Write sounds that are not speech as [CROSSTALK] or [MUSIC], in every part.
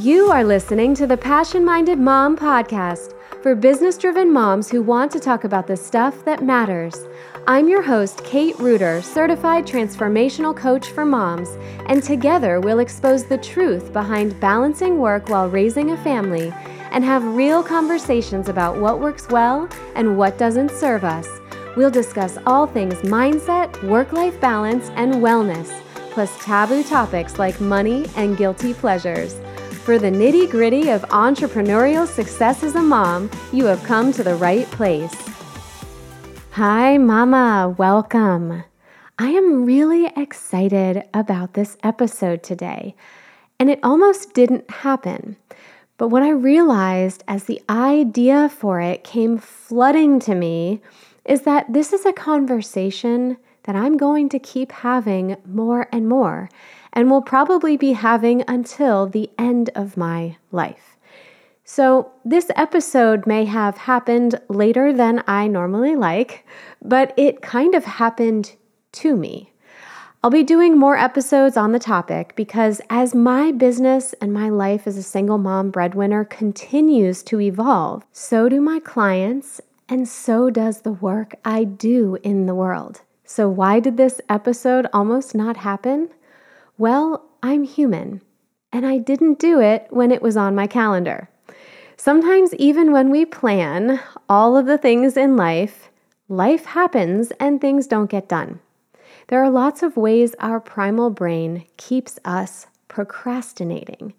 You are listening to the Passion Minded Mom podcast for business driven moms who want to talk about the stuff that matters. I'm your host, Kate Reuter, certified transformational coach for moms, and together we'll expose the truth behind balancing work while raising a family and have real conversations about what works well and what doesn't serve us. We'll discuss all things mindset, work life balance, and wellness, plus taboo topics like money and guilty pleasures. For the nitty gritty of entrepreneurial success as a mom, you have come to the right place. Hi, Mama, welcome. I am really excited about this episode today, and it almost didn't happen. But what I realized as the idea for it came flooding to me is that this is a conversation that I'm going to keep having more and more and will probably be having until the end of my life. So, this episode may have happened later than I normally like, but it kind of happened to me. I'll be doing more episodes on the topic because as my business and my life as a single mom breadwinner continues to evolve, so do my clients and so does the work I do in the world. So, why did this episode almost not happen? Well, I'm human, and I didn't do it when it was on my calendar. Sometimes, even when we plan all of the things in life, life happens and things don't get done. There are lots of ways our primal brain keeps us procrastinating.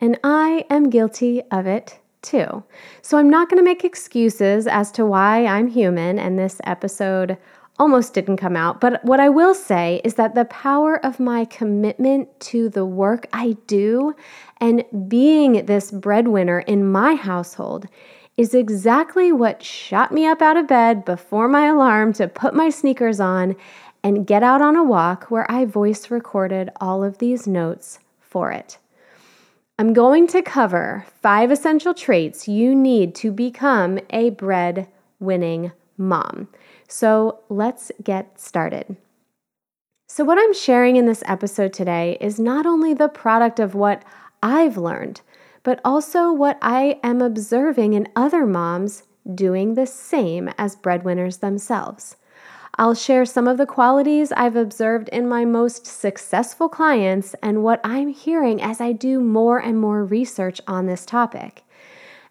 And I am guilty of it too. So I'm not going to make excuses as to why I'm human and this episode almost didn't come out. But what I will say is that the power of my commitment to the work I do and being this breadwinner in my household is exactly what shot me up out of bed before my alarm to put my sneakers on and get out on a walk where I voice recorded all of these notes for it. I'm going to cover five essential traits you need to become a bread winning mom. So let's get started. So, what I'm sharing in this episode today is not only the product of what I've learned, but also what I am observing in other moms doing the same as breadwinners themselves. I'll share some of the qualities I've observed in my most successful clients and what I'm hearing as I do more and more research on this topic.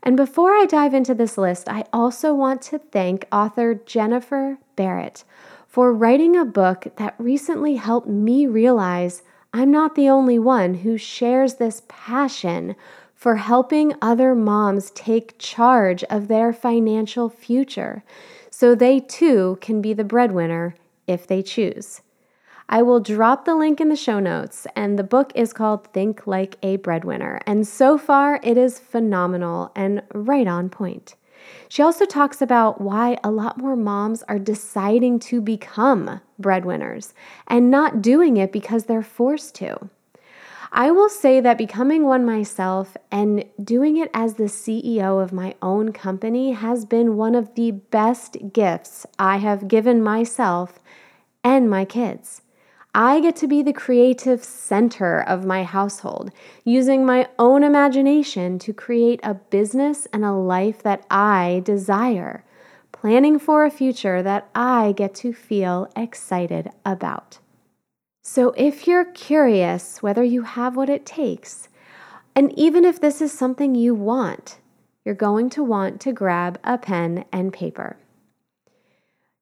And before I dive into this list, I also want to thank author Jennifer Barrett for writing a book that recently helped me realize I'm not the only one who shares this passion for helping other moms take charge of their financial future so they too can be the breadwinner if they choose. I will drop the link in the show notes, and the book is called Think Like a Breadwinner. And so far, it is phenomenal and right on point. She also talks about why a lot more moms are deciding to become breadwinners and not doing it because they're forced to. I will say that becoming one myself and doing it as the CEO of my own company has been one of the best gifts I have given myself and my kids. I get to be the creative center of my household, using my own imagination to create a business and a life that I desire, planning for a future that I get to feel excited about. So, if you're curious whether you have what it takes, and even if this is something you want, you're going to want to grab a pen and paper.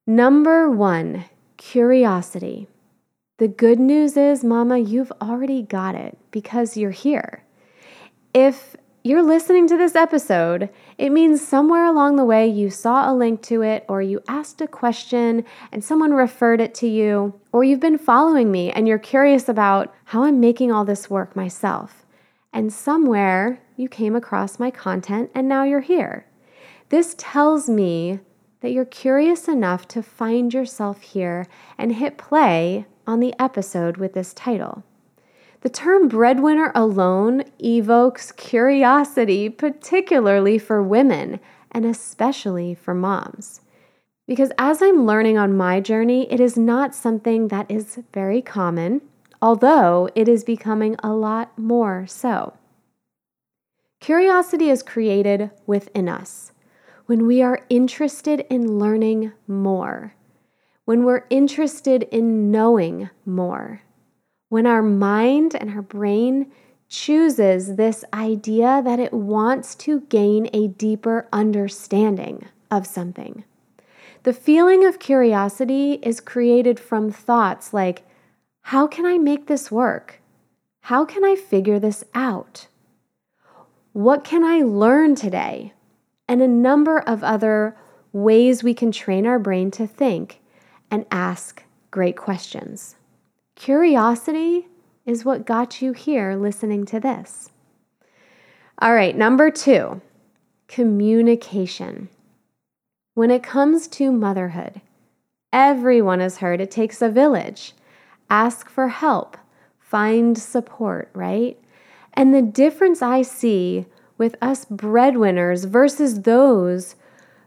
Number one, curiosity. The good news is, Mama, you've already got it because you're here. If you're listening to this episode, it means somewhere along the way you saw a link to it, or you asked a question and someone referred it to you, or you've been following me and you're curious about how I'm making all this work myself. And somewhere you came across my content and now you're here. This tells me that you're curious enough to find yourself here and hit play on the episode with this title. The term breadwinner alone evokes curiosity, particularly for women and especially for moms. Because as I'm learning on my journey, it is not something that is very common, although it is becoming a lot more so. Curiosity is created within us when we are interested in learning more, when we're interested in knowing more, when our mind and our brain chooses this idea that it wants to gain a deeper understanding of something. The feeling of curiosity is created from thoughts like, How can I make this work? How can I figure this out? What can I learn today? And a number of other ways we can train our brain to think and ask great questions. Curiosity is what got you here listening to this. All right, number two communication. When it comes to motherhood, everyone has heard it takes a village. Ask for help, find support, right? And the difference I see with us breadwinners versus those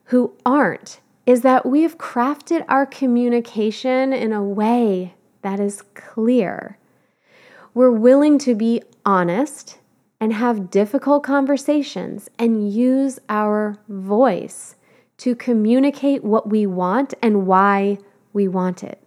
who aren't is that we have crafted our communication in a way that is clear. We're willing to be honest and have difficult conversations and use our voice to communicate what we want and why we want it.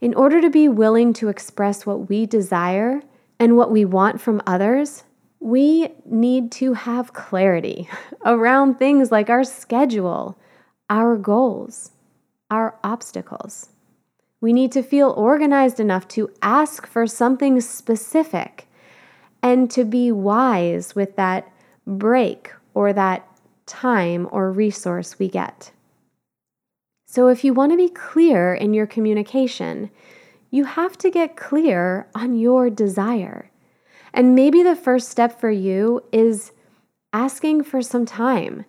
In order to be willing to express what we desire and what we want from others, we need to have clarity [LAUGHS] around things like our schedule, our goals, our obstacles. We need to feel organized enough to ask for something specific and to be wise with that break or that time or resource we get. So, if you want to be clear in your communication, you have to get clear on your desire. And maybe the first step for you is asking for some time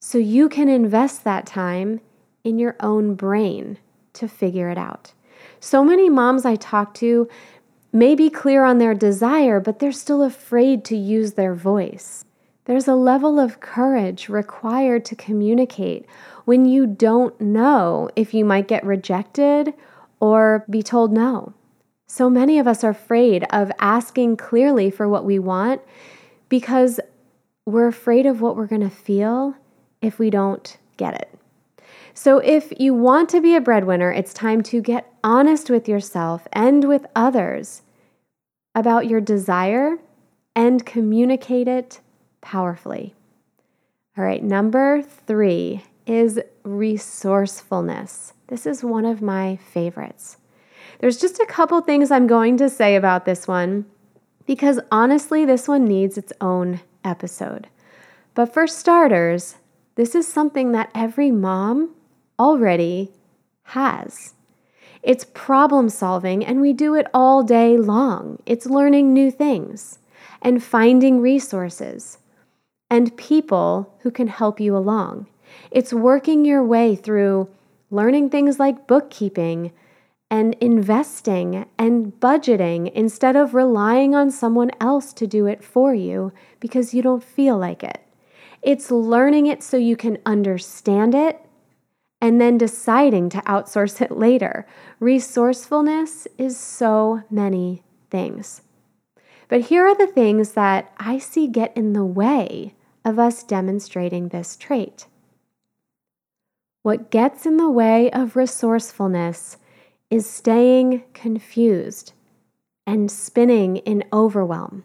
so you can invest that time in your own brain to figure it out. So many moms I talk to may be clear on their desire, but they're still afraid to use their voice. There's a level of courage required to communicate when you don't know if you might get rejected or be told no. So many of us are afraid of asking clearly for what we want because we're afraid of what we're going to feel if we don't get it. So, if you want to be a breadwinner, it's time to get honest with yourself and with others about your desire and communicate it powerfully. All right, number three is resourcefulness. This is one of my favorites. There's just a couple things I'm going to say about this one because honestly, this one needs its own episode. But for starters, this is something that every mom already has. It's problem solving, and we do it all day long. It's learning new things and finding resources and people who can help you along. It's working your way through learning things like bookkeeping and investing and budgeting instead of relying on someone else to do it for you because you don't feel like it. It's learning it so you can understand it and then deciding to outsource it later. Resourcefulness is so many things. But here are the things that I see get in the way of us demonstrating this trait. What gets in the way of resourcefulness is staying confused and spinning in overwhelm.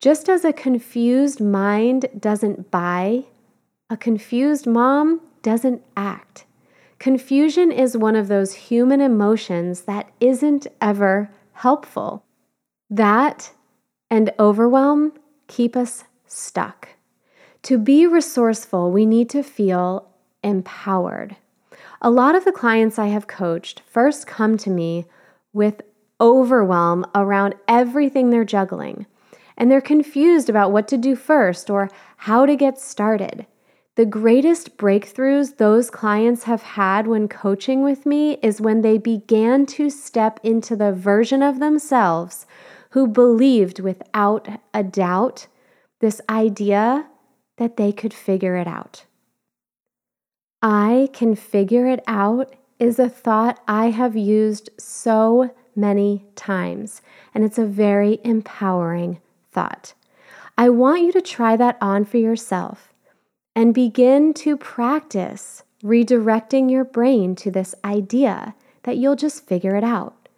Just as a confused mind doesn't buy, a confused mom doesn't act. Confusion is one of those human emotions that isn't ever helpful. That and overwhelm keep us stuck. To be resourceful, we need to feel empowered. A lot of the clients I have coached first come to me with overwhelm around everything they're juggling, and they're confused about what to do first or how to get started. The greatest breakthroughs those clients have had when coaching with me is when they began to step into the version of themselves who believed without a doubt this idea that they could figure it out. I can figure it out is a thought I have used so many times, and it's a very empowering thought. I want you to try that on for yourself and begin to practice redirecting your brain to this idea that you'll just figure it out.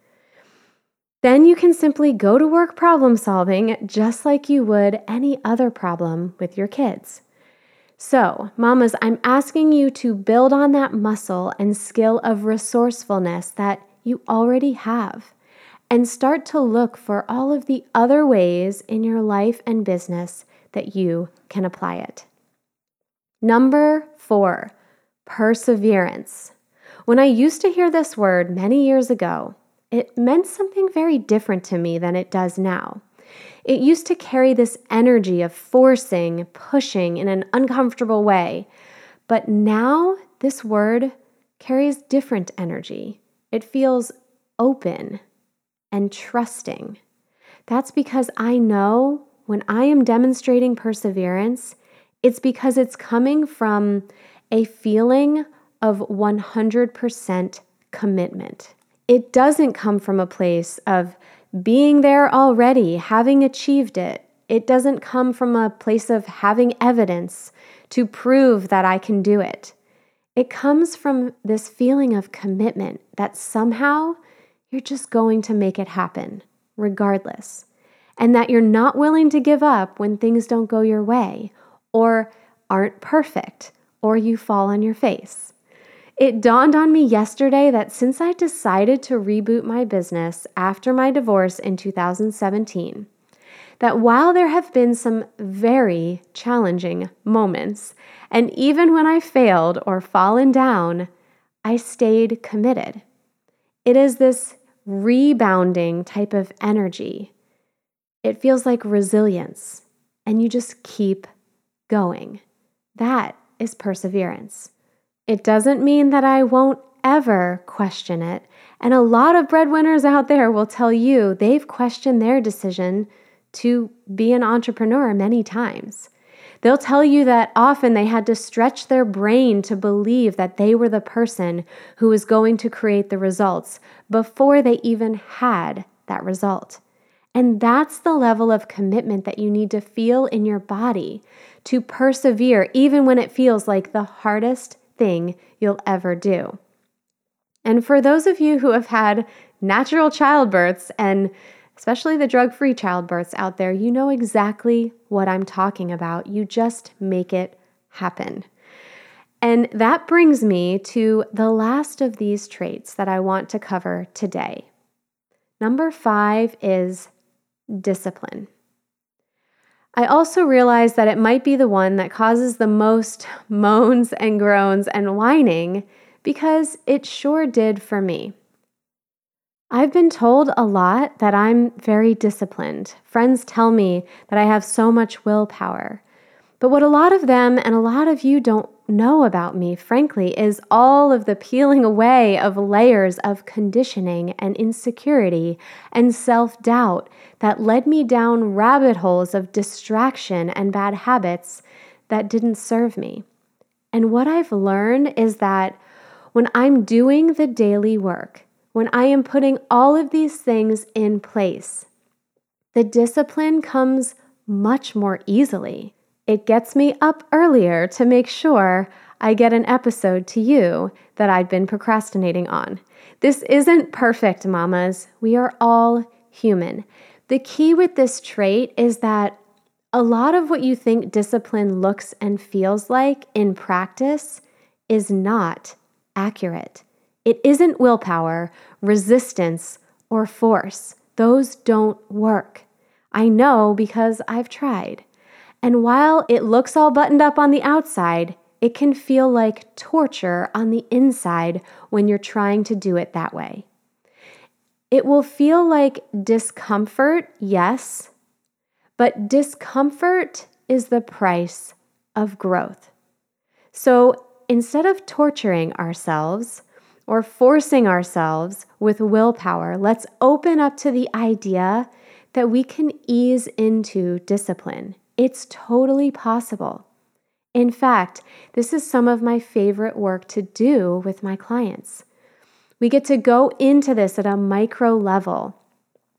Then you can simply go to work problem solving just like you would any other problem with your kids. So, mamas, I'm asking you to build on that muscle and skill of resourcefulness that you already have and start to look for all of the other ways in your life and business that you can apply it. Number four, perseverance. When I used to hear this word many years ago, it meant something very different to me than it does now. It used to carry this energy of forcing, pushing in an uncomfortable way. But now this word carries different energy. It feels open and trusting. That's because I know when I am demonstrating perseverance, it's because it's coming from a feeling of 100% commitment. It doesn't come from a place of being there already, having achieved it. It doesn't come from a place of having evidence to prove that I can do it. It comes from this feeling of commitment that somehow you're just going to make it happen, regardless, and that you're not willing to give up when things don't go your way or aren't perfect or you fall on your face. It dawned on me yesterday that since I decided to reboot my business after my divorce in 2017, that while there have been some very challenging moments, and even when I failed or fallen down, I stayed committed. It is this rebounding type of energy. It feels like resilience, and you just keep going. That is perseverance. It doesn't mean that I won't ever question it. And a lot of breadwinners out there will tell you they've questioned their decision to be an entrepreneur many times. They'll tell you that often they had to stretch their brain to believe that they were the person who was going to create the results before they even had that result. And that's the level of commitment that you need to feel in your body to persevere, even when it feels like the hardest thing you'll ever do. And for those of you who have had natural childbirths and especially the drug free childbirths out there, you know exactly what I'm talking about. You just make it happen. And that brings me to the last of these traits that I want to cover today. Number five is discipline. I also realize that it might be the one that causes the most [LAUGHS] moans and groans and whining because it sure did for me. I've been told a lot that I'm very disciplined. Friends tell me that I have so much willpower. But what a lot of them and a lot of you don't know about me, frankly, is all of the peeling away of layers of conditioning and insecurity and self doubt that led me down rabbit holes of distraction and bad habits that didn't serve me. And what I've learned is that when I'm doing the daily work, when I am putting all of these things in place, the discipline comes much more easily. It gets me up earlier to make sure I get an episode to you that I'd been procrastinating on. This isn't perfect, mamas. We are all human. The key with this trait is that a lot of what you think discipline looks and feels like in practice is not accurate. It isn't willpower, resistance, or force. Those don't work. I know because I've tried. And while it looks all buttoned up on the outside, it can feel like torture on the inside when you're trying to do it that way. It will feel like discomfort, yes, but discomfort is the price of growth. So instead of torturing ourselves or forcing ourselves with willpower, let's open up to the idea that we can ease into discipline. It's totally possible. In fact, this is some of my favorite work to do with my clients. We get to go into this at a micro level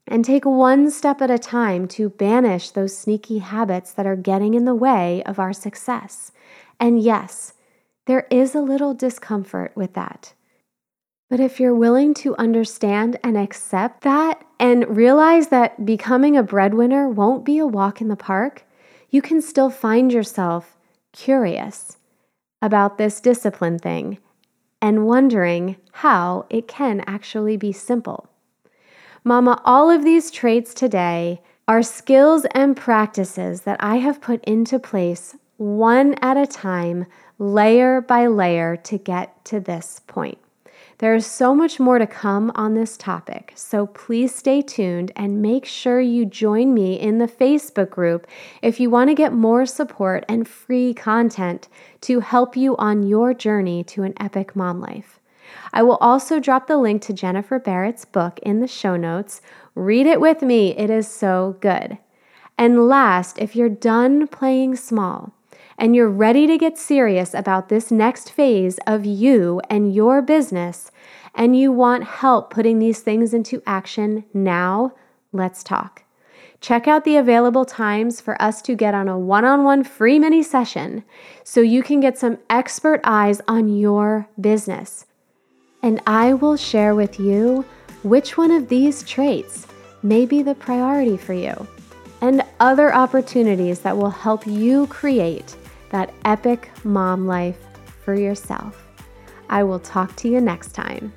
and take one step at a time to banish those sneaky habits that are getting in the way of our success. And yes, there is a little discomfort with that. But if you're willing to understand and accept that and realize that becoming a breadwinner won't be a walk in the park, you can still find yourself curious about this discipline thing and wondering how it can actually be simple. Mama, all of these traits today are skills and practices that I have put into place one at a time, layer by layer, to get to this point. There is so much more to come on this topic, so please stay tuned and make sure you join me in the Facebook group if you want to get more support and free content to help you on your journey to an epic mom life. I will also drop the link to Jennifer Barrett's book in the show notes. Read it with me, it is so good. And last, if you're done playing small, and you're ready to get serious about this next phase of you and your business, and you want help putting these things into action now, let's talk. Check out the available times for us to get on a one on one free mini session so you can get some expert eyes on your business. And I will share with you which one of these traits may be the priority for you and other opportunities that will help you create that epic mom life for yourself. I will talk to you next time.